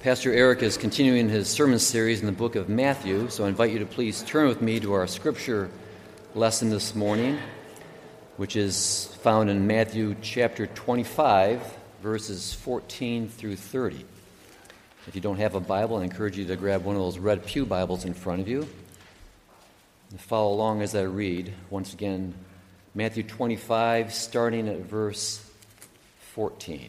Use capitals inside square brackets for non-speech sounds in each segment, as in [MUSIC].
Pastor Eric is continuing his sermon series in the book of Matthew, so I invite you to please turn with me to our scripture lesson this morning, which is found in Matthew chapter 25, verses 14 through 30. If you don't have a Bible, I encourage you to grab one of those red Pew Bibles in front of you and follow along as I read. Once again, Matthew 25, starting at verse 14.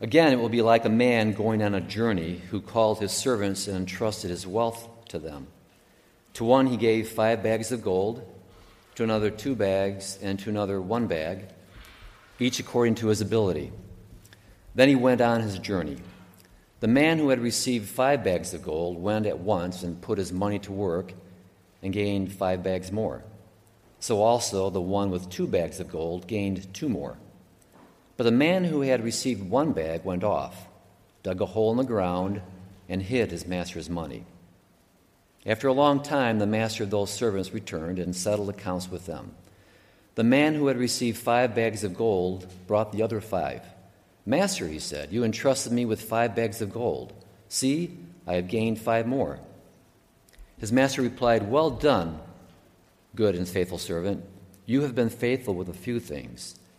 Again, it will be like a man going on a journey who called his servants and entrusted his wealth to them. To one he gave five bags of gold, to another two bags, and to another one bag, each according to his ability. Then he went on his journey. The man who had received five bags of gold went at once and put his money to work and gained five bags more. So also the one with two bags of gold gained two more. But the man who had received one bag went off, dug a hole in the ground, and hid his master's money. After a long time, the master of those servants returned and settled accounts with them. The man who had received five bags of gold brought the other five. Master, he said, you entrusted me with five bags of gold. See, I have gained five more. His master replied, Well done, good and faithful servant. You have been faithful with a few things.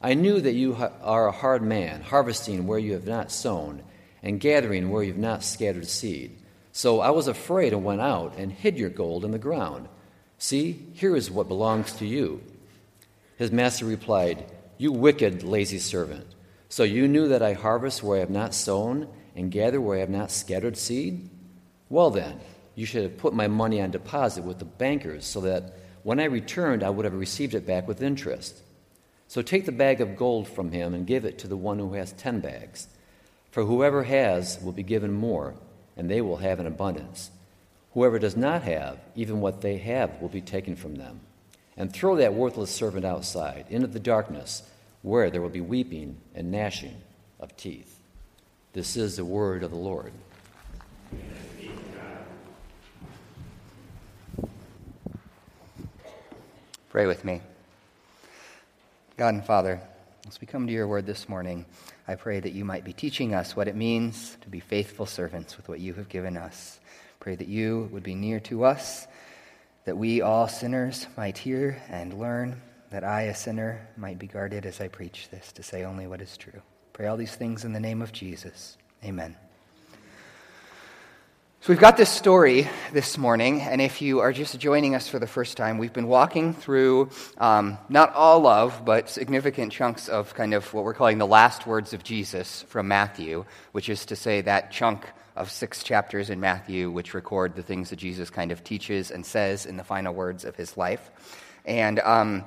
I knew that you are a hard man, harvesting where you have not sown, and gathering where you have not scattered seed. So I was afraid and went out and hid your gold in the ground. See, here is what belongs to you. His master replied, You wicked, lazy servant. So you knew that I harvest where I have not sown, and gather where I have not scattered seed? Well, then, you should have put my money on deposit with the bankers, so that when I returned, I would have received it back with interest. So take the bag of gold from him and give it to the one who has ten bags. For whoever has will be given more, and they will have an abundance. Whoever does not have, even what they have will be taken from them. And throw that worthless servant outside, into the darkness, where there will be weeping and gnashing of teeth. This is the word of the Lord. Pray with me. God and Father, as we come to your word this morning, I pray that you might be teaching us what it means to be faithful servants with what you have given us. Pray that you would be near to us, that we, all sinners, might hear and learn, that I, a sinner, might be guarded as I preach this to say only what is true. Pray all these things in the name of Jesus. Amen. So, we've got this story this morning, and if you are just joining us for the first time, we've been walking through um, not all of, but significant chunks of kind of what we're calling the last words of Jesus from Matthew, which is to say that chunk of six chapters in Matthew which record the things that Jesus kind of teaches and says in the final words of his life. And um,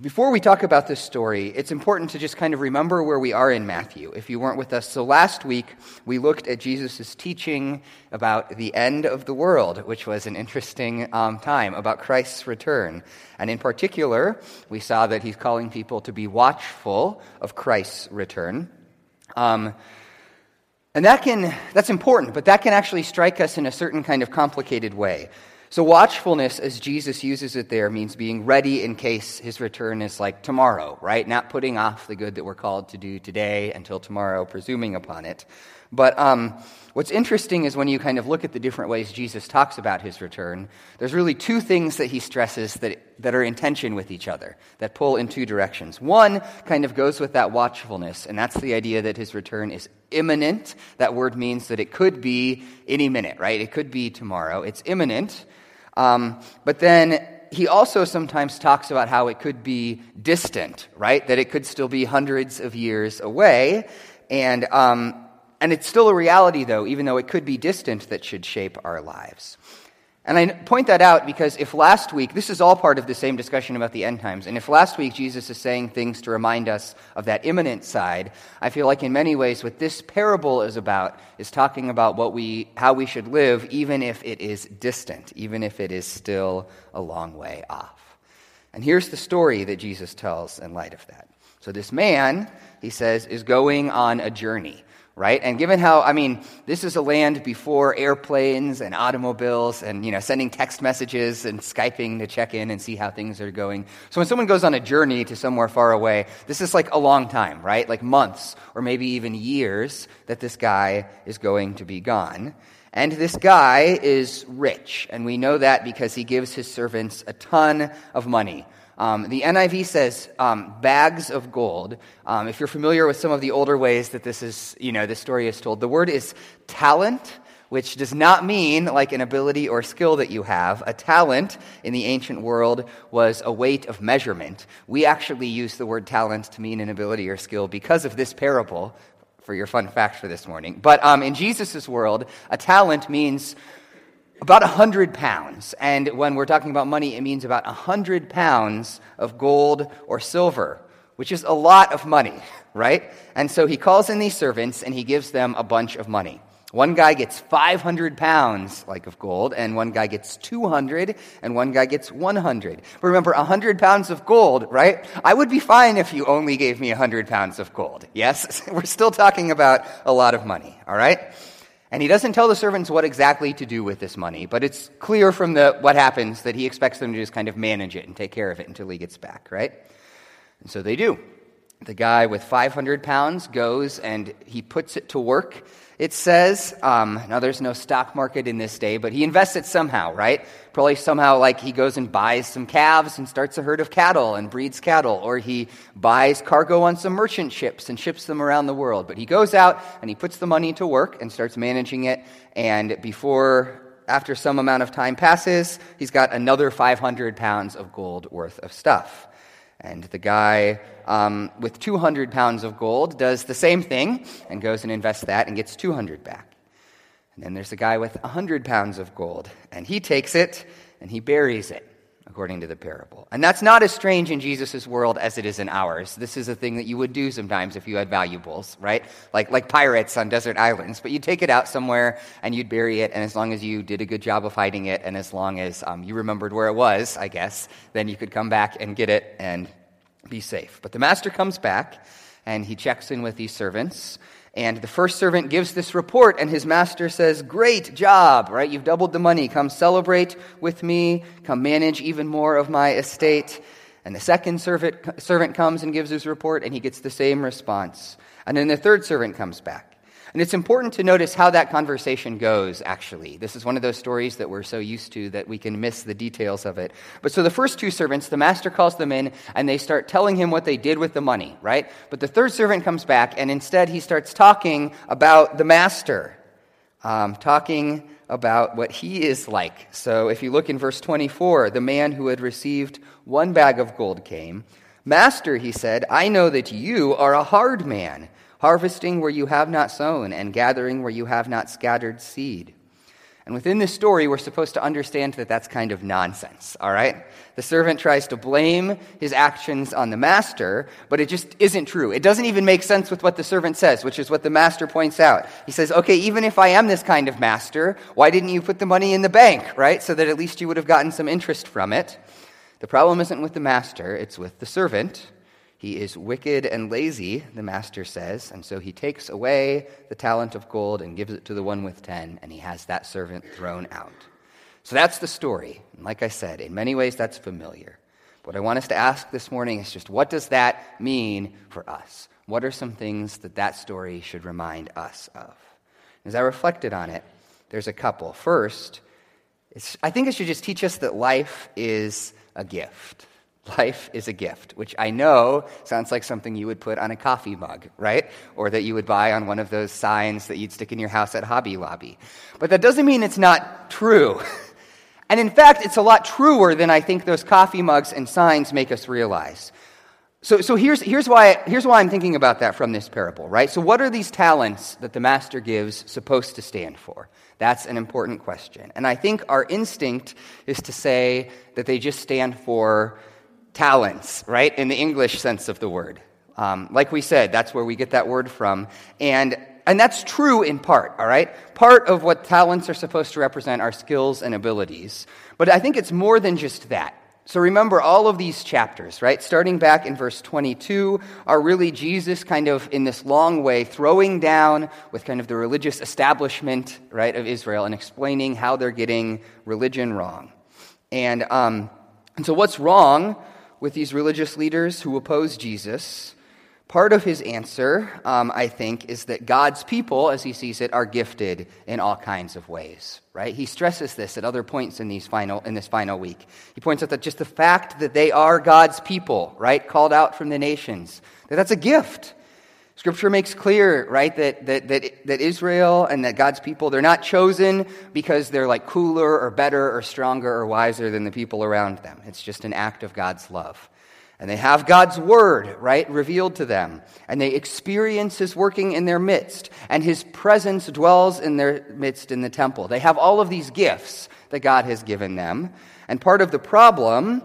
before we talk about this story, it's important to just kind of remember where we are in Matthew, if you weren't with us. So last week, we looked at Jesus' teaching about the end of the world, which was an interesting um, time, about Christ's return. And in particular, we saw that he's calling people to be watchful of Christ's return. Um, and that can, that's important, but that can actually strike us in a certain kind of complicated way. So, watchfulness, as Jesus uses it there, means being ready in case his return is like tomorrow, right? Not putting off the good that we're called to do today until tomorrow, presuming upon it. But um, what's interesting is when you kind of look at the different ways Jesus talks about his return, there's really two things that he stresses that, that are in tension with each other, that pull in two directions. One kind of goes with that watchfulness, and that's the idea that his return is imminent. That word means that it could be any minute, right? It could be tomorrow. It's imminent. Um, but then he also sometimes talks about how it could be distant, right? That it could still be hundreds of years away. And, um, and it's still a reality, though, even though it could be distant, that should shape our lives. And I point that out because if last week, this is all part of the same discussion about the end times, and if last week Jesus is saying things to remind us of that imminent side, I feel like in many ways what this parable is about is talking about what we, how we should live, even if it is distant, even if it is still a long way off. And here's the story that Jesus tells in light of that. So this man, he says, is going on a journey right? And given how, I mean, this is a land before airplanes and automobiles and, you know, sending text messages and Skyping to check in and see how things are going. So when someone goes on a journey to somewhere far away, this is like a long time, right? Like months or maybe even years that this guy is going to be gone. And this guy is rich, and we know that because he gives his servants a ton of money. Um, the NIV says um, bags of gold. Um, if you're familiar with some of the older ways that this is, you know, this story is told, the word is talent, which does not mean like an ability or skill that you have. A talent in the ancient world was a weight of measurement. We actually use the word talent to mean an ability or skill because of this parable. For your fun fact for this morning. But um, in Jesus' world, a talent means about 100 pounds. And when we're talking about money, it means about 100 pounds of gold or silver, which is a lot of money, [LAUGHS] right? And so he calls in these servants and he gives them a bunch of money. One guy gets 500 pounds, like of gold, and one guy gets 200, and one guy gets 100. But remember, 100 pounds of gold, right? I would be fine if you only gave me 100 pounds of gold. Yes? [LAUGHS] We're still talking about a lot of money, all right? And he doesn't tell the servants what exactly to do with this money, but it's clear from the, what happens that he expects them to just kind of manage it and take care of it until he gets back, right? And so they do. The guy with 500 pounds goes and he puts it to work it says, um, now there's no stock market in this day, but he invests it somehow, right? Probably somehow like he goes and buys some calves and starts a herd of cattle and breeds cattle, or he buys cargo on some merchant ships and ships them around the world. But he goes out and he puts the money to work and starts managing it, and before after some amount of time passes, he's got another 500 pounds of gold worth of stuff. And the guy um, with 200 pounds of gold does the same thing and goes and invests that and gets 200 back. And then there's a guy with 100 pounds of gold, and he takes it and he buries it, according to the parable. And that's not as strange in Jesus' world as it is in ours. This is a thing that you would do sometimes if you had valuables, right? Like, like pirates on desert islands. But you'd take it out somewhere and you'd bury it, and as long as you did a good job of hiding it, and as long as um, you remembered where it was, I guess, then you could come back and get it and be safe. But the master comes back and he checks in with these servants. And the first servant gives this report, and his master says, Great job, right? You've doubled the money. Come celebrate with me. Come manage even more of my estate. And the second servant, servant comes and gives his report, and he gets the same response. And then the third servant comes back. And it's important to notice how that conversation goes, actually. This is one of those stories that we're so used to that we can miss the details of it. But so the first two servants, the master calls them in and they start telling him what they did with the money, right? But the third servant comes back and instead he starts talking about the master, um, talking about what he is like. So if you look in verse 24, the man who had received one bag of gold came. Master, he said, I know that you are a hard man harvesting where you have not sown, and gathering where you have not scattered seed. And within this story, we're supposed to understand that that's kind of nonsense, all right? The servant tries to blame his actions on the master, but it just isn't true. It doesn't even make sense with what the servant says, which is what the master points out. He says, okay, even if I am this kind of master, why didn't you put the money in the bank, right? So that at least you would have gotten some interest from it. The problem isn't with the master, it's with the servant. He is wicked and lazy, the master says, and so he takes away the talent of gold and gives it to the one with ten, and he has that servant thrown out. So that's the story. And like I said, in many ways that's familiar. What I want us to ask this morning is just what does that mean for us? What are some things that that story should remind us of? As I reflected on it, there's a couple. First, I think it should just teach us that life is a gift. Life is a gift, which I know sounds like something you would put on a coffee mug, right? Or that you would buy on one of those signs that you'd stick in your house at Hobby Lobby. But that doesn't mean it's not true. [LAUGHS] And in fact, it's a lot truer than I think those coffee mugs and signs make us realize. So, so here's, here's, why, here's why I'm thinking about that from this parable, right? So, what are these talents that the master gives supposed to stand for? That's an important question. And I think our instinct is to say that they just stand for talents, right? In the English sense of the word. Um, like we said, that's where we get that word from. And, and that's true in part, all right? Part of what talents are supposed to represent are skills and abilities. But I think it's more than just that. So remember, all of these chapters, right, starting back in verse 22, are really Jesus kind of in this long way throwing down with kind of the religious establishment, right, of Israel and explaining how they're getting religion wrong. And, um, and so, what's wrong with these religious leaders who oppose Jesus? Part of his answer, um, I think, is that God's people, as he sees it, are gifted in all kinds of ways. Right? He stresses this at other points in these final in this final week. He points out that just the fact that they are God's people, right, called out from the nations, that that's a gift. Scripture makes clear, right, that, that, that, that Israel and that God's people, they're not chosen because they're like cooler or better or stronger or wiser than the people around them. It's just an act of God's love. And they have God's word, right, revealed to them. And they experience his working in their midst. And his presence dwells in their midst in the temple. They have all of these gifts that God has given them. And part of the problem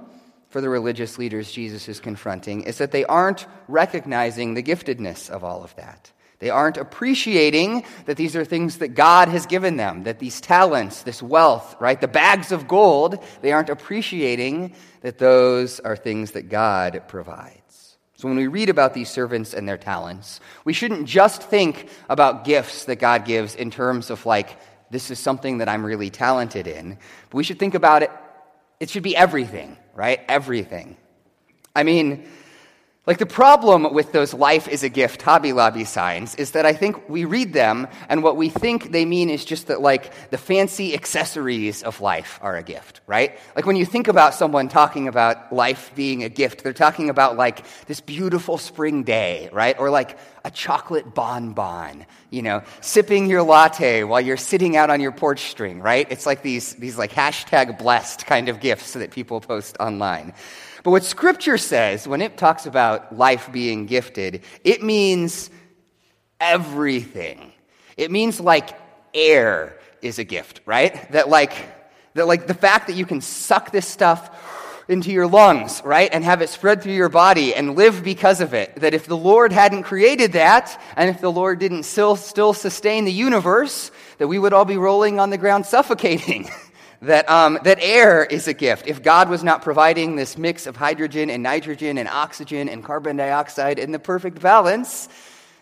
for the religious leaders Jesus is confronting is that they aren't recognizing the giftedness of all of that. They aren't appreciating that these are things that God has given them, that these talents, this wealth, right, the bags of gold, they aren't appreciating that those are things that God provides. So when we read about these servants and their talents, we shouldn't just think about gifts that God gives in terms of like, this is something that I'm really talented in, but we should think about it, it should be everything, right? Everything. I mean, like the problem with those life is a gift Hobby Lobby signs is that I think we read them and what we think they mean is just that like the fancy accessories of life are a gift, right? Like when you think about someone talking about life being a gift, they're talking about like this beautiful spring day, right? Or like a chocolate bonbon, you know, sipping your latte while you're sitting out on your porch string, right? It's like these, these like hashtag blessed kind of gifts that people post online. But what Scripture says when it talks about life being gifted, it means everything. It means like air is a gift, right? That like, that like the fact that you can suck this stuff into your lungs, right? And have it spread through your body and live because of it. That if the Lord hadn't created that, and if the Lord didn't still, still sustain the universe, that we would all be rolling on the ground suffocating. [LAUGHS] that, um, that air is a gift. If God was not providing this mix of hydrogen and nitrogen and oxygen and carbon dioxide in the perfect balance,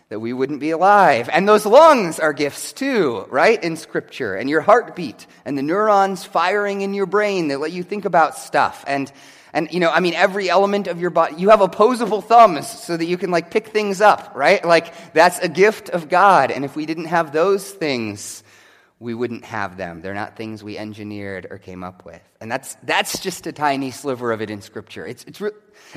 that we wouldn't be alive. And those lungs are gifts too, right? In Scripture. And your heartbeat and the neurons firing in your brain that let you think about stuff. And, and, you know, I mean, every element of your body, you have opposable thumbs so that you can, like, pick things up, right? Like, that's a gift of God. And if we didn't have those things, we wouldn't have them. They're not things we engineered or came up with. And that's, that's just a tiny sliver of it in Scripture. It's, it's, re-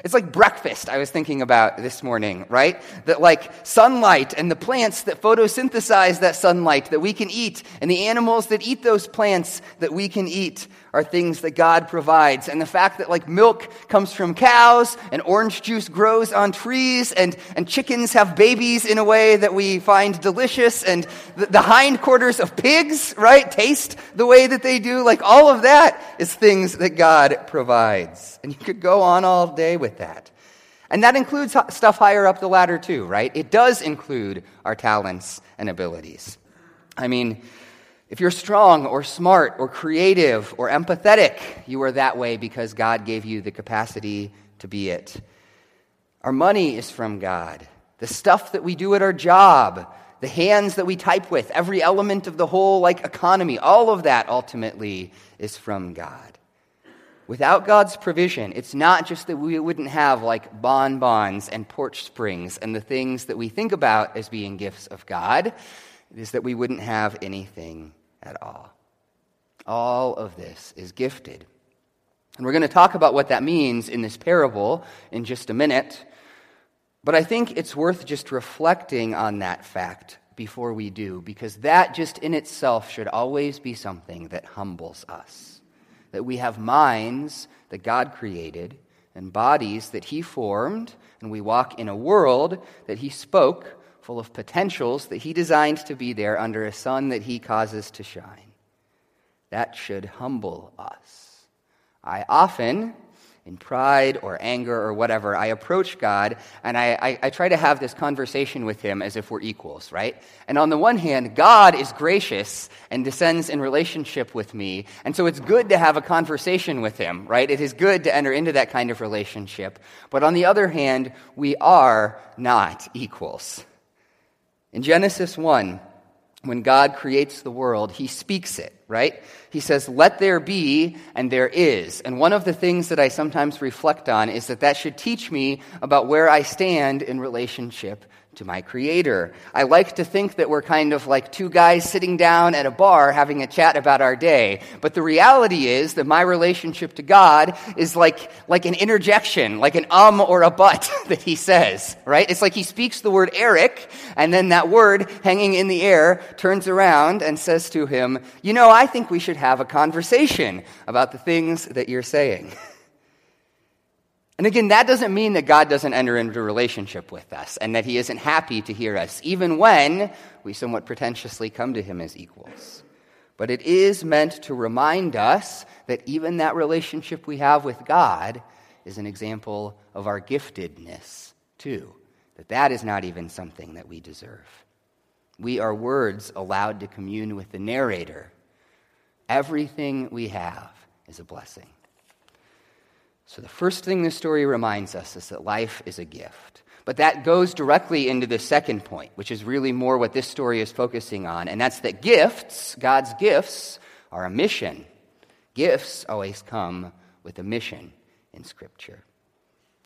it's like breakfast I was thinking about this morning, right? That like sunlight and the plants that photosynthesize that sunlight that we can eat, and the animals that eat those plants that we can eat are things that God provides. And the fact that like milk comes from cows and orange juice grows on trees and, and chickens have babies in a way that we find delicious and the, the hindquarters of pigs, right, taste the way that they do. Like all of that is things that God provides. And you could go on all day with that. And that includes stuff higher up the ladder too, right? It does include our talents and abilities. I mean, if you're strong or smart or creative or empathetic, you are that way because God gave you the capacity to be it. Our money is from God. The stuff that we do at our job, the hands that we type with, every element of the whole like economy, all of that ultimately is from God. Without God's provision, it's not just that we wouldn't have like bonbons and porch springs and the things that we think about as being gifts of God it is that we wouldn't have anything at all. All of this is gifted. And we're going to talk about what that means in this parable in just a minute. But I think it's worth just reflecting on that fact before we do, because that just in itself should always be something that humbles us. That we have minds that God created and bodies that He formed, and we walk in a world that He spoke, full of potentials that He designed to be there under a sun that He causes to shine. That should humble us. I often in pride or anger or whatever, I approach God and I, I, I, try to have this conversation with Him as if we're equals, right? And on the one hand, God is gracious and descends in relationship with me. And so it's good to have a conversation with Him, right? It is good to enter into that kind of relationship. But on the other hand, we are not equals. In Genesis 1, when God creates the world, he speaks it, right? He says, Let there be, and there is. And one of the things that I sometimes reflect on is that that should teach me about where I stand in relationship to my Creator. I like to think that we're kind of like two guys sitting down at a bar having a chat about our day. But the reality is that my relationship to God is like, like an interjection, like an um or a but [LAUGHS] that He says, right? It's like He speaks the word Eric, and then that word hanging in the air turns around and says to him, You know, I think we should have a conversation about the things that you're saying. [LAUGHS] And again, that doesn't mean that God doesn't enter into a relationship with us and that he isn't happy to hear us, even when we somewhat pretentiously come to him as equals. But it is meant to remind us that even that relationship we have with God is an example of our giftedness, too. That that is not even something that we deserve. We are words allowed to commune with the narrator. Everything we have is a blessing. So, the first thing this story reminds us is that life is a gift. But that goes directly into the second point, which is really more what this story is focusing on, and that's that gifts, God's gifts, are a mission. Gifts always come with a mission in Scripture.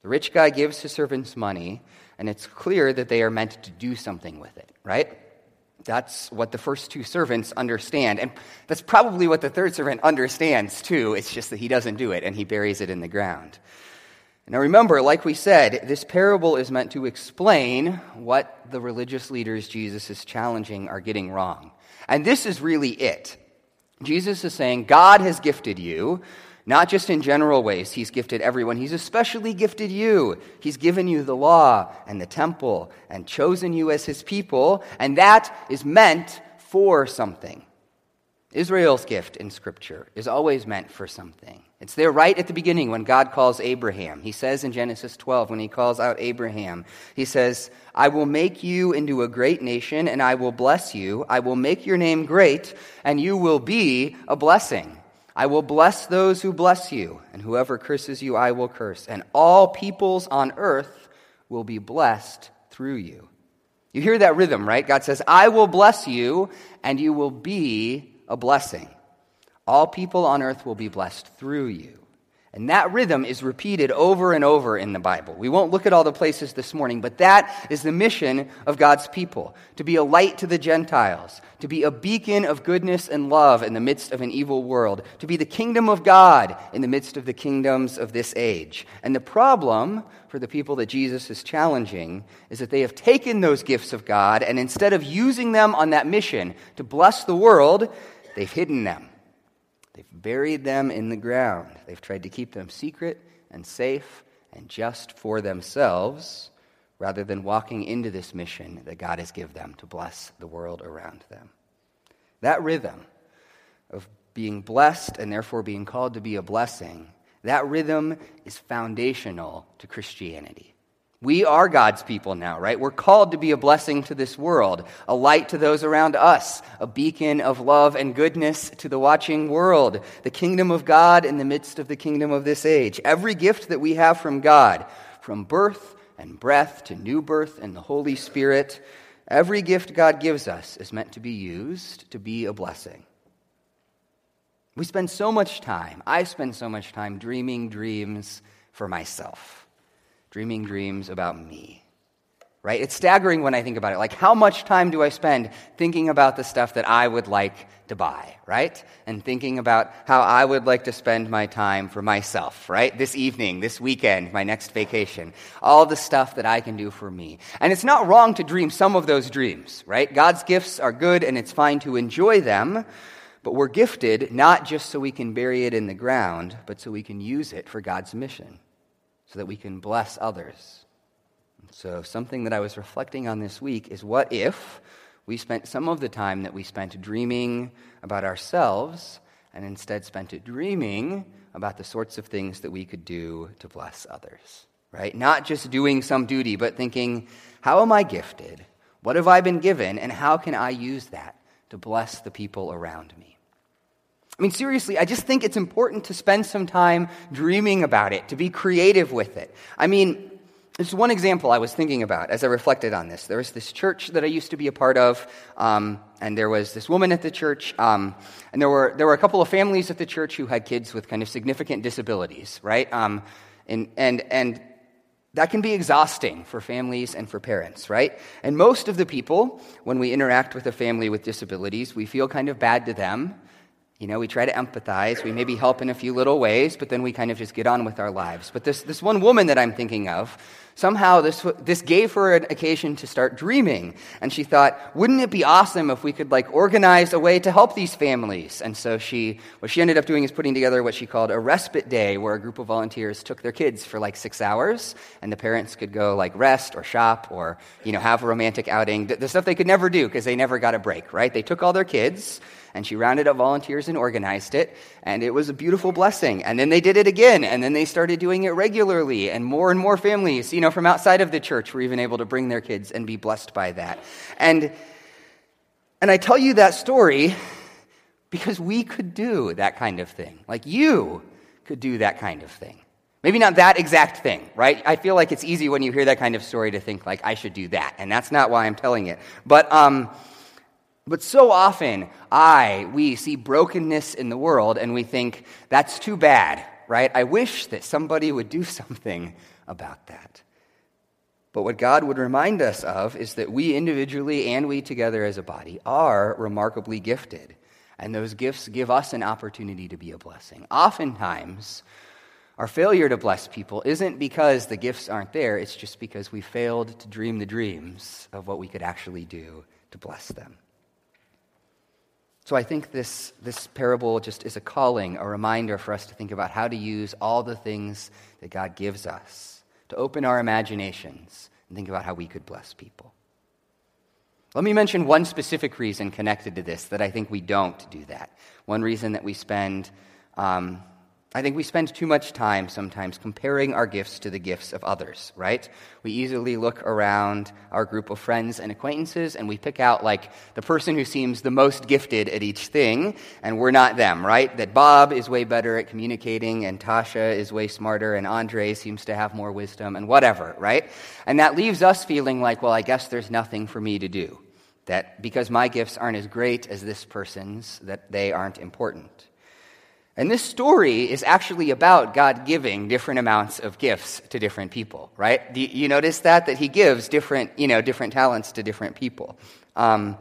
The rich guy gives his servants money, and it's clear that they are meant to do something with it, right? That's what the first two servants understand. And that's probably what the third servant understands too. It's just that he doesn't do it and he buries it in the ground. Now remember, like we said, this parable is meant to explain what the religious leaders Jesus is challenging are getting wrong. And this is really it. Jesus is saying, God has gifted you not just in general ways, He's gifted everyone. He's especially gifted you. He's given you the law and the temple and chosen you as His people, and that is meant for something. Israel's gift in Scripture is always meant for something. It's there right at the beginning when God calls Abraham. He says in Genesis 12, when he calls out Abraham, he says, I will make you into a great nation, and I will bless you. I will make your name great, and you will be a blessing. I will bless those who bless you, and whoever curses you, I will curse. And all peoples on earth will be blessed through you. You hear that rhythm, right? God says, I will bless you, and you will be a blessing. All people on earth will be blessed through you. And that rhythm is repeated over and over in the Bible. We won't look at all the places this morning, but that is the mission of God's people to be a light to the Gentiles, to be a beacon of goodness and love in the midst of an evil world, to be the kingdom of God in the midst of the kingdoms of this age. And the problem for the people that Jesus is challenging is that they have taken those gifts of God and instead of using them on that mission to bless the world, they've hidden them. They've buried them in the ground. They've tried to keep them secret and safe and just for themselves rather than walking into this mission that God has given them to bless the world around them. That rhythm of being blessed and therefore being called to be a blessing, that rhythm is foundational to Christianity. We are God's people now, right? We're called to be a blessing to this world, a light to those around us, a beacon of love and goodness to the watching world, the kingdom of God in the midst of the kingdom of this age. Every gift that we have from God, from birth and breath to new birth and the Holy Spirit, every gift God gives us is meant to be used to be a blessing. We spend so much time, I spend so much time dreaming dreams for myself dreaming dreams about me. Right? It's staggering when I think about it. Like, how much time do I spend thinking about the stuff that I would like to buy, right? And thinking about how I would like to spend my time for myself, right? This evening, this weekend, my next vacation. All the stuff that I can do for me. And it's not wrong to dream some of those dreams, right? God's gifts are good and it's fine to enjoy them. But we're gifted not just so we can bury it in the ground, but so we can use it for God's mission so that we can bless others. So, something that I was reflecting on this week is what if we spent some of the time that we spent dreaming about ourselves and instead spent it dreaming about the sorts of things that we could do to bless others, right? Not just doing some duty, but thinking, how am I gifted? What have I been given? And how can I use that to bless the people around me? I mean, seriously, I just think it's important to spend some time dreaming about it, to be creative with it. I mean, there's one example I was thinking about as I reflected on this. There was this church that I used to be a part of, um, and there was this woman at the church, um, and there were, there were a couple of families at the church who had kids with kind of significant disabilities, right? Um, and, and, and that can be exhausting for families and for parents, right? And most of the people, when we interact with a family with disabilities, we feel kind of bad to them you know, we try to empathize. We maybe help in a few little ways, but then we kind of just get on with our lives. But this, this one woman that I'm thinking of, somehow this, this gave her an occasion to start dreaming. And she thought, wouldn't it be awesome if we could like organize a way to help these families? And so she, what she ended up doing is putting together what she called a respite day, where a group of volunteers took their kids for like six hours, and the parents could go like rest or shop or, you know, have a romantic outing. The stuff they could never do because they never got a break, right? They took all their kids and she rounded up volunteers and organized it, and it was a beautiful blessing. And then they did it again, and then they started doing it regularly, and more and more families, you know, from outside of the church were even able to bring their kids and be blessed by that. And and I tell you that story because we could do that kind of thing. Like you could do that kind of thing. Maybe not that exact thing, right? I feel like it's easy when you hear that kind of story to think like I should do that, and that's not why I'm telling it. But um, but so often, I, we see brokenness in the world and we think, that's too bad, right? I wish that somebody would do [LAUGHS] something about that. But what God would remind us of is that we individually and we together as a body are remarkably gifted. And those gifts give us an opportunity to be a blessing. Oftentimes, our failure to bless people isn't because the gifts aren't there, it's just because we failed to dream the dreams of what we could actually do to bless them. So I think this, this parable just is a calling, a reminder for us to think about how to use all the things that God gives us, to open our imaginations and think about how we could bless people. Let me mention one specific reason connected to this that I think we don't do that. One reason that we spend um, I think we spend too much time sometimes comparing our gifts to the gifts of others, right? We easily look around our group of friends and acquaintances and we pick out like the person who seems the most gifted at each thing, and we're not them, right? That Bob is way better at communicating and Tasha is way smarter and Andre seems to have more wisdom and whatever, right? And that leaves us feeling like, well, I guess there's nothing for me to do. That because my gifts aren't as great as this person's, that they aren't important. And this story is actually about God giving different amounts of gifts to different people, right? You notice that? That he gives different, you know, different talents to different people. Um,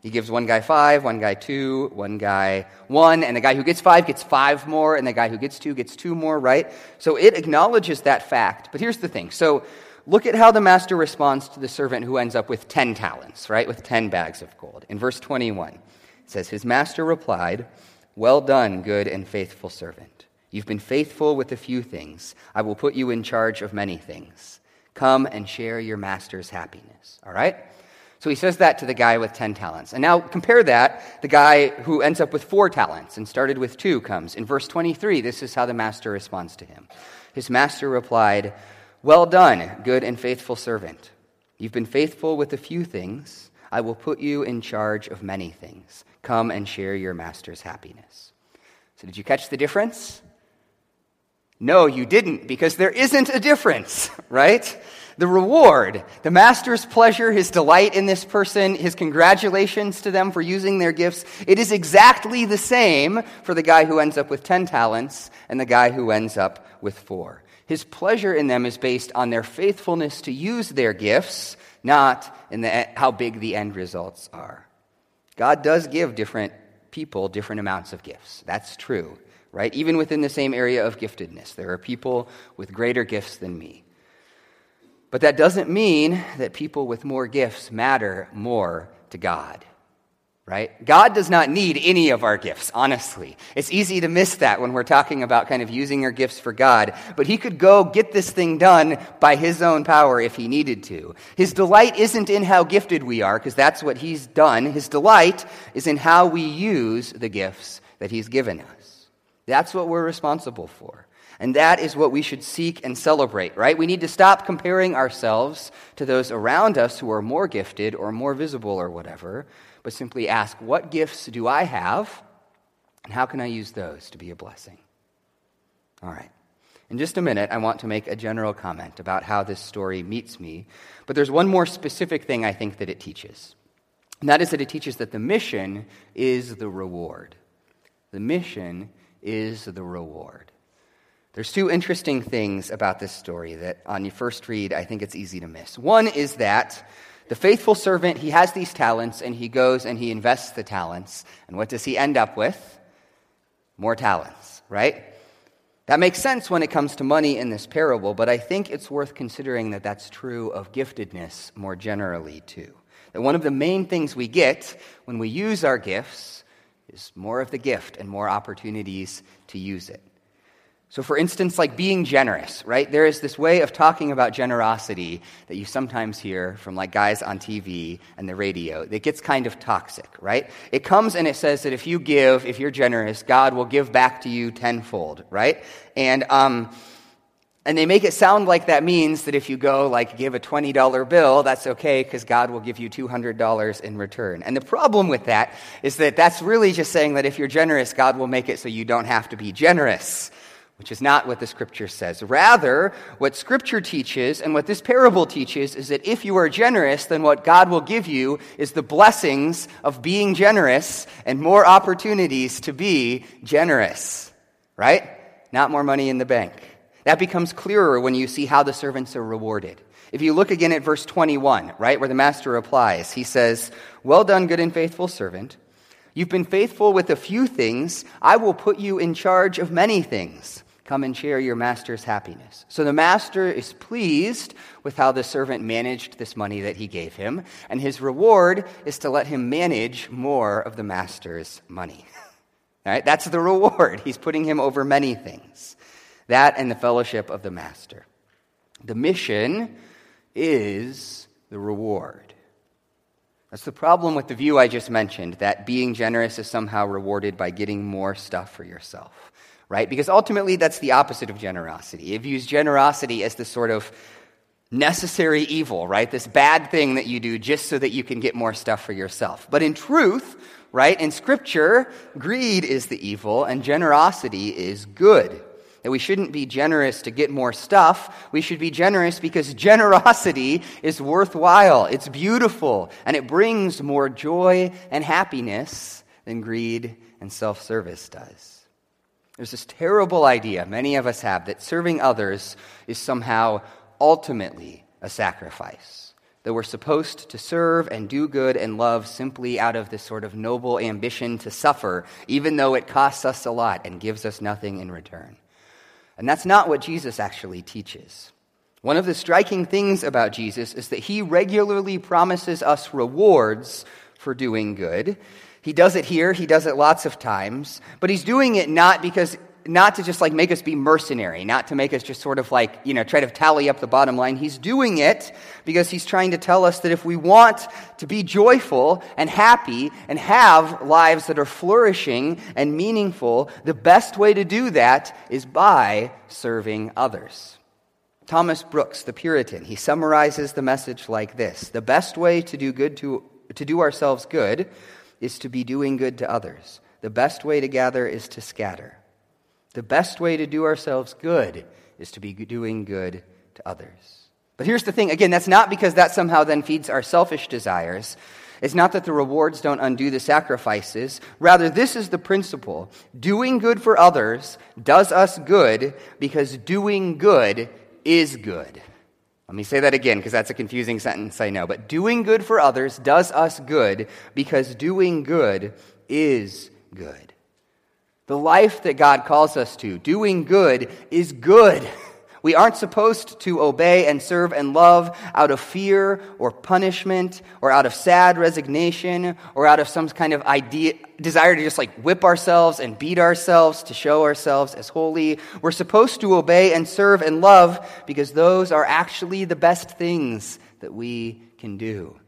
he gives one guy five, one guy two, one guy one, and the guy who gets five gets five more, and the guy who gets two gets two more, right? So it acknowledges that fact. But here's the thing. So look at how the master responds to the servant who ends up with 10 talents, right? With 10 bags of gold. In verse 21, it says, His master replied, well done, good and faithful servant. You've been faithful with a few things. I will put you in charge of many things. Come and share your master's happiness. All right? So he says that to the guy with 10 talents. And now compare that. The guy who ends up with four talents and started with two comes. In verse 23, this is how the master responds to him. His master replied, Well done, good and faithful servant. You've been faithful with a few things. I will put you in charge of many things. Come and share your master's happiness. So, did you catch the difference? No, you didn't, because there isn't a difference, [LAUGHS] right? The reward, the master's pleasure, his delight in this person, his congratulations to them for using their gifts, it is exactly the same for the guy who ends up with 10 talents and the guy who ends up with four. His pleasure in them is based on their faithfulness to use their gifts not in the, how big the end results are. God does give different people different amounts of gifts. That's true, right? Even within the same area of giftedness, there are people with greater gifts than me. But that doesn't mean that people with more gifts matter more to God. Right? God does not need any of our gifts, honestly. It's easy to miss that when we're talking about kind of using our gifts for God, but He could go get this thing done by His own power if He needed to. His delight isn't in how gifted we are, because that's what He's done. His delight is in how we use the gifts that He's given us. That's what we're responsible for. And that is what we should seek and celebrate, right? We need to stop comparing ourselves to those around us who are more gifted or more visible or whatever, but simply ask, what gifts do I have? And how can I use those to be a blessing? All right. In just a minute, I want to make a general comment about how this story meets me. But there's one more specific thing I think that it teaches. And that is that it teaches that the mission is the reward. The mission is the reward. There's two interesting things about this story that, on your first read, I think it's easy to miss. One is that the faithful servant, he has these talents and he goes and he invests the talents. And what does he end up with? More talents, right? That makes sense when it comes to money in this parable, but I think it's worth considering that that's true of giftedness more generally, too. That one of the main things we get when we use our gifts is more of the gift and more opportunities to use it. So, for instance, like being generous, right? There is this way of talking about generosity that you sometimes hear from like guys on TV and the radio that gets kind of toxic, right? It comes and it says that if you give, if you're generous, God will give back to you tenfold, right? And, um, and they make it sound like that means that if you go, like, give a $20 bill, that's okay because God will give you $200 in return. And the problem with that is that that's really just saying that if you're generous, God will make it so you don't have to be generous which is not what the scripture says. Rather, what scripture teaches and what this parable teaches is that if you are generous, then what God will give you is the blessings of being generous and more opportunities to be generous. Right? Not more money in the bank. That becomes clearer when you see how the servants are rewarded. If you look again at verse 21, right, where the master replies, he says, Well done, good and faithful servant. You've been faithful with a few things. I will put you in charge of many things. Come and share your master's happiness. So the master is pleased with how the servant managed this money that he gave him, and his reward is to let him manage more of the master's money. All [LAUGHS] right, that's the reward. He's putting him over many things. That and the fellowship of the master. The mission is the reward. That's the problem with the view I just mentioned that being generous is somehow rewarded by getting more stuff for yourself right? Because ultimately, that's the opposite of generosity. It views generosity as the sort of necessary evil, right? This bad thing that you do just so that you can get more stuff for yourself. But in truth, right, in Scripture, greed is the evil and generosity is good. That we shouldn't be generous to get more stuff. We should be generous because [LAUGHS] generosity is worthwhile. It's beautiful and it brings more joy and happiness than greed and self service does. There's this terrible idea many of us have that serving others is somehow ultimately a sacrifice. That we're supposed to serve and do good and love simply out of this sort of noble ambition to suffer, even though it costs us a lot and gives us nothing in return. And that's not what Jesus actually teaches. One of the striking things about Jesus is that he regularly promises us rewards for doing good. He does it here, he does it lots of times, but he's doing it not because not to just like make us be mercenary, not to make us just sort of like, you know, try to tally up the bottom line. He's doing it because he's trying to tell us that if we want to be joyful and happy and have lives that are flourishing and meaningful, the best way to do that is by serving others. Thomas Brooks, the Puritan, he summarizes the message like this The best way to do good to, to do ourselves good is to be doing good to others. The best way to gather is to scatter. The best way to do ourselves good is to be doing good to others. But here's the thing again, that's not because that somehow then feeds our selfish desires. It's not that the rewards don't undo the sacrifices. Rather, this is the principle. Doing good for others does us good because doing good is good. Let me say that again because that's a confusing sentence, I know. But doing good for others does us good because doing good is good. The life that God calls us to, doing good, is good. [LAUGHS] We aren't supposed to obey and serve and love out of fear or punishment or out of sad resignation or out of some kind of idea, desire to just like whip ourselves and beat ourselves to show ourselves as holy. We're supposed to obey and serve and love because those are actually the best things that we can do.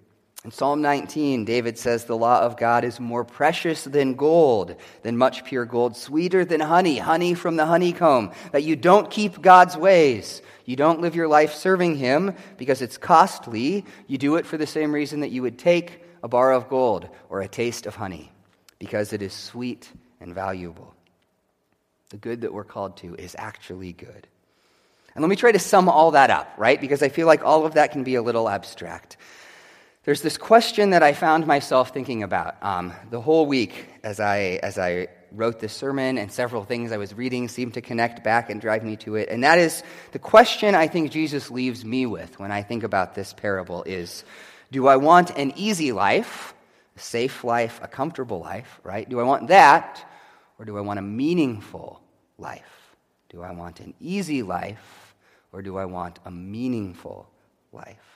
In Psalm 19, David says, The law of God is more precious than gold, than much pure gold, sweeter than honey, honey from the honeycomb. That you don't keep God's ways. You don't live your life serving Him because it's costly. You do it for the same reason that you would take a bar of gold or a taste of honey, because it is sweet and valuable. The good that we're called to is actually good. And let me try to sum all that up, right? Because I feel like all of that can be a little abstract. There's this question that I found myself thinking about um, the whole week as I, as I wrote this sermon, and several things I was reading seemed to connect back and drive me to it. And that is the question I think Jesus leaves me with when I think about this parable is do I want an easy life, a safe life, a comfortable life, right? Do I want that, or do I want a meaningful life? Do I want an easy life, or do I want a meaningful life?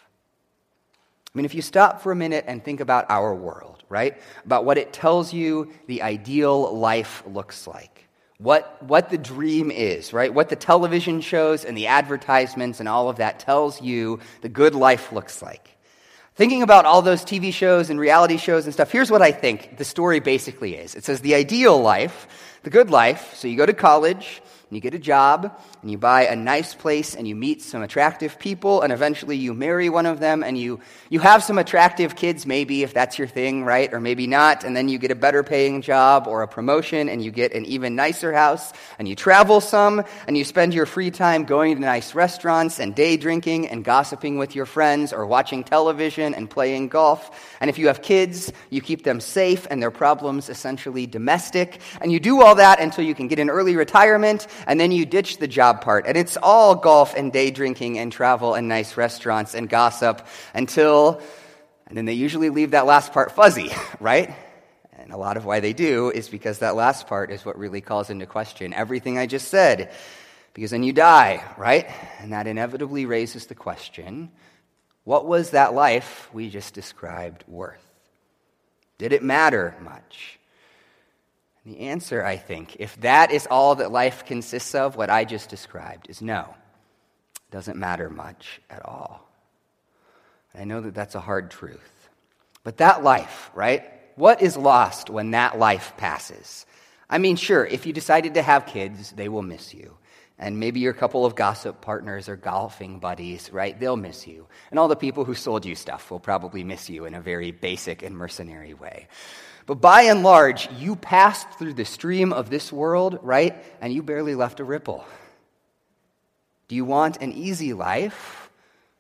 I mean, if you stop for a minute and think about our world, right? About what it tells you the ideal life looks like. What, what the dream is, right? What the television shows and the advertisements and all of that tells you the good life looks like. Thinking about all those TV shows and reality shows and stuff, here's what I think the story basically is. It says the ideal life, the good life, so you go to college, and you get a job, and you buy a nice place, and you meet some attractive people, and eventually you marry one of them, and you, you have some attractive kids, maybe, if that's your thing, right? Or maybe not, and then you get a better paying job or a promotion, and you get an even nicer house, and you travel some, and you spend your free time going to nice restaurants, and day drinking, and gossiping with your friends, or watching television, and playing golf. And if you have kids, you keep them safe, and their problems essentially domestic, and you do all that until you can get an early retirement, and then you ditch the job part. And it's all golf and day drinking and travel and nice restaurants and gossip until, and then they usually leave that last part fuzzy, [LAUGHS] right? And a lot of why they do is because that last part is what really calls into question everything I just said. Because then you die, right? And that inevitably raises the question what was that life we just described worth? Did it matter much? The answer, I think, if that is all that life consists of, what I just described, is no. It doesn't matter much at all. I know that that's a hard truth. But that life, right? What is lost when that life passes? I mean, sure, if you decided to have kids, they will miss you. And maybe your couple of gossip partners or golfing buddies, right? They'll miss you. And all the people who sold you stuff will probably miss you in a very basic and mercenary way. But by and large, you passed through the stream of this world, right? And you barely left a ripple. Do you want an easy life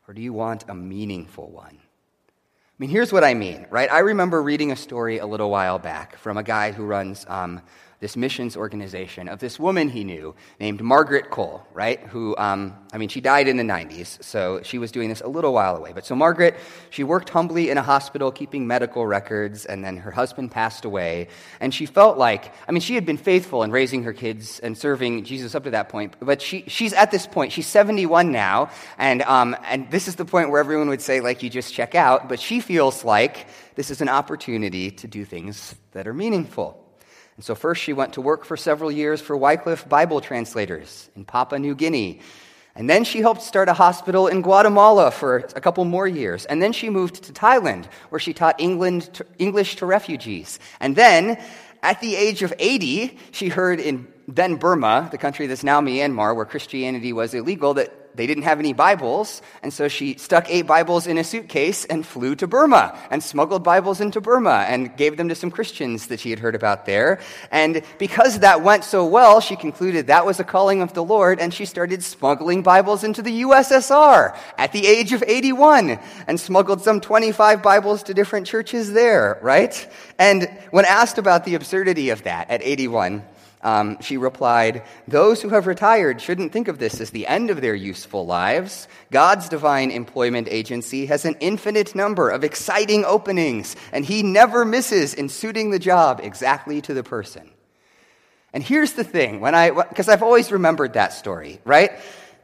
or do you want a meaningful one? I mean, here's what I mean, right? I remember reading a story a little while back from a guy who runs um, this missions organization of this woman he knew named Margaret Cole, right? Who, um, I mean, she died in the 90s, so she was doing this a little while away. But so Margaret, she worked humbly in a hospital keeping medical records, and then her husband passed away. And she felt like, I mean, she had been faithful in raising her kids and serving Jesus up to that point, but she, she's at this point, she's 71 now, and, um, and this is the point where everyone would say, like, you just check out, but she feels like this is an opportunity to do things that are meaningful. And so, first, she went to work for several years for Wycliffe Bible translators in Papua New Guinea. And then she helped start a hospital in Guatemala for a couple more years. And then she moved to Thailand, where she taught to, English to refugees. And then, at the age of 80, she heard in then Burma, the country that's now Myanmar, where Christianity was illegal, that they didn't have any Bibles, and so she stuck eight Bibles in a suitcase and flew to Burma and smuggled Bibles into Burma and gave them to some Christians that she had heard about there. And because that went so well, she concluded that was a calling of the Lord, and she started smuggling Bibles into the USSR at the age of 81 and smuggled some 25 Bibles to different churches there, right? And when asked about the absurdity of that at 81, um, she replied, Those who have retired shouldn't think of this as the end of their useful lives. God's divine employment agency has an infinite number of exciting openings, and He never misses in suiting the job exactly to the person. And here's the thing, when I, because I've always remembered that story, right?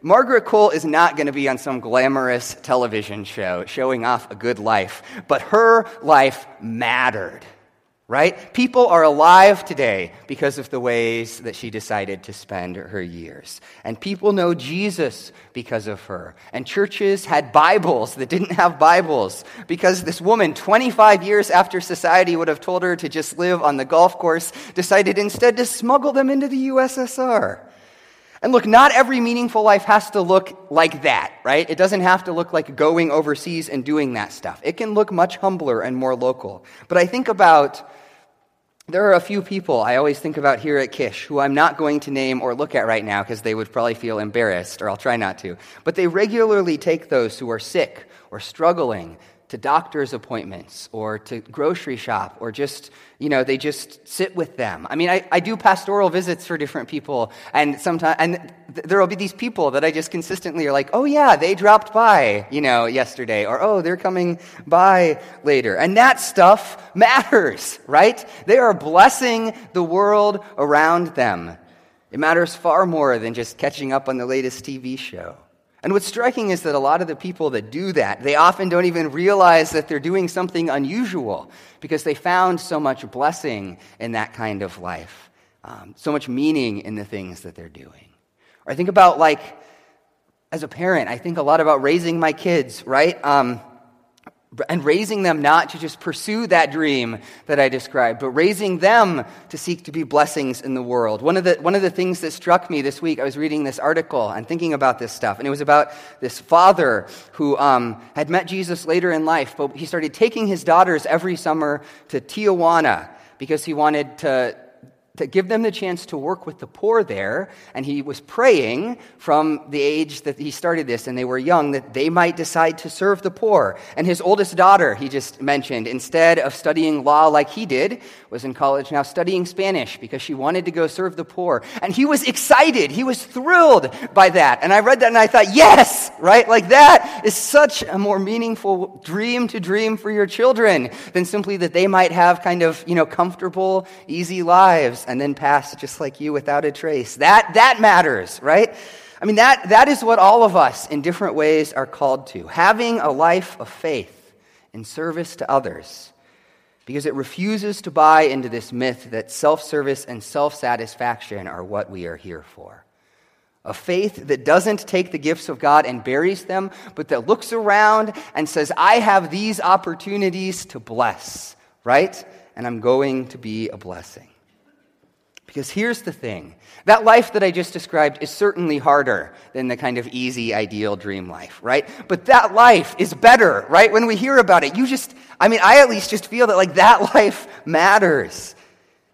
Margaret Cole is not going to be on some glamorous television show showing off a good life, but her life mattered, right? People are alive today because of the ways that she decided to spend her years. And people know Jesus because of her. And churches had Bibles that didn't have Bibles because this woman, 25 years after society would have told her to just live on the golf course, decided instead to smuggle them into the USSR. And look, not every meaningful life has to look like that, right? It doesn't have to look like going overseas and doing that stuff. It can look much humbler and more local. But I think about, there are a few people I always think about here at Kish who I'm not going to name or look at right now because they would probably feel embarrassed, or I'll try not to. But they regularly take those who are sick or struggling to doctor's appointments or to grocery shop or just, you know, they just sit with them. I mean, I, I do pastoral visits for different people, and sometimes, and th- there will be these people that I just consistently are like, oh yeah, they dropped by, you know, yesterday, or oh, they're coming by later. And that stuff matters, right? They are blessing the world around them. It matters far more than just catching up on the latest TV show. And what's striking is that a lot of the people that do that, they often don't even realize that they're doing something unusual because they found so much blessing in that kind of life, um, so much meaning in the things that they're doing. Or I think about, like, as a parent, I think a lot about raising my kids, right? Um, and raising them not to just pursue that dream that I described, but raising them to seek to be blessings in the world. One of the, one of the things that struck me this week, I was reading this article and thinking about this stuff, and it was about this father who um, had met Jesus later in life, but he started taking his daughters every summer to Tijuana because he wanted to to give them the chance to work with the poor there. And he was praying from the age that he started this, and they were young, that they might decide to serve the poor. And his oldest daughter, he just mentioned, instead of studying law like he did, was in college now studying Spanish because she wanted to go serve the poor. And he was excited. He was thrilled by that. And I read that and I thought, yes, right? Like that is such a more meaningful dream to dream for your children than simply that they might have kind of, you know, comfortable, easy lives and then pass just like you without a trace. That, that matters, right? I mean, that, that is what all of us in different ways are called to. Having a life of faith in service to others. Because it refuses to buy into this myth that self service and self satisfaction are what we are here for. A faith that doesn't take the gifts of God and buries them, but that looks around and says, I have these opportunities to bless, right? And I'm going to be a blessing. Because here's the thing that life that I just described is certainly harder than the kind of easy, ideal dream life, right? But that life is better, right? When we hear about it, you just, I mean, I at least just feel that like that [LAUGHS] life matters.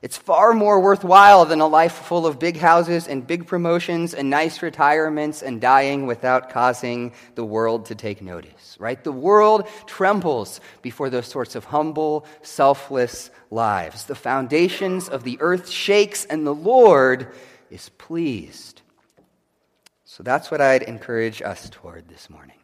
It's far more worthwhile than a life full of big houses and big promotions and nice retirements and dying without causing the world to take notice, right? The world trembles before those sorts of humble, selfless lives. The foundations of the earth shakes and the Lord is pleased. So that's what I'd encourage us toward this morning.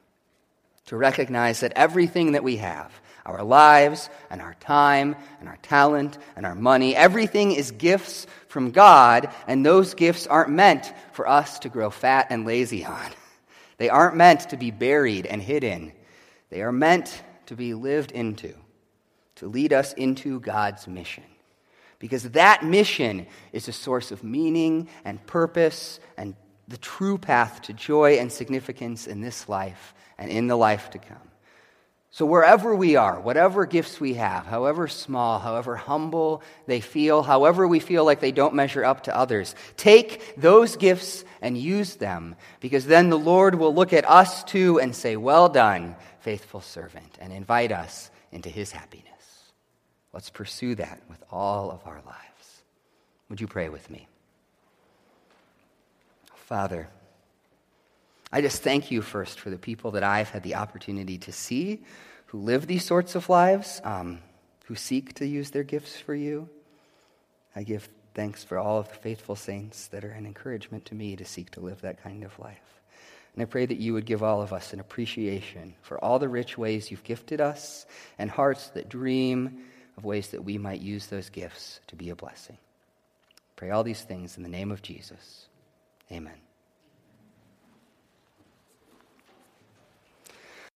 To recognize that everything that we have, our lives and our time and our talent and our money. Everything is gifts from God, and those gifts aren't meant for us to grow fat and lazy on. [LAUGHS] They aren't meant to be buried and hidden. They are meant to be lived into, to lead us into God's mission. Because that mission is a source of meaning and purpose and the true path to joy and significance in this life and in the life to come. So, wherever we are, whatever gifts we have, however small, however humble they feel, however we feel like they don't measure up to others, take those gifts and use them, because then the Lord will look at us too and say, Well done, faithful servant, and invite us into his happiness. Let's pursue that with all of our lives. Would you pray with me? Father, I just thank you first for the people that I've had the opportunity to see who live these sorts of lives, um, who seek to use their gifts for you. I give thanks for all of the faithful saints that are an encouragement to me to seek to live that kind of life. And I pray that you would give all of us an appreciation for all the rich ways you've gifted us and hearts that dream of ways that we might use those gifts to be a blessing. Pray all these things in the name of Jesus. Amen.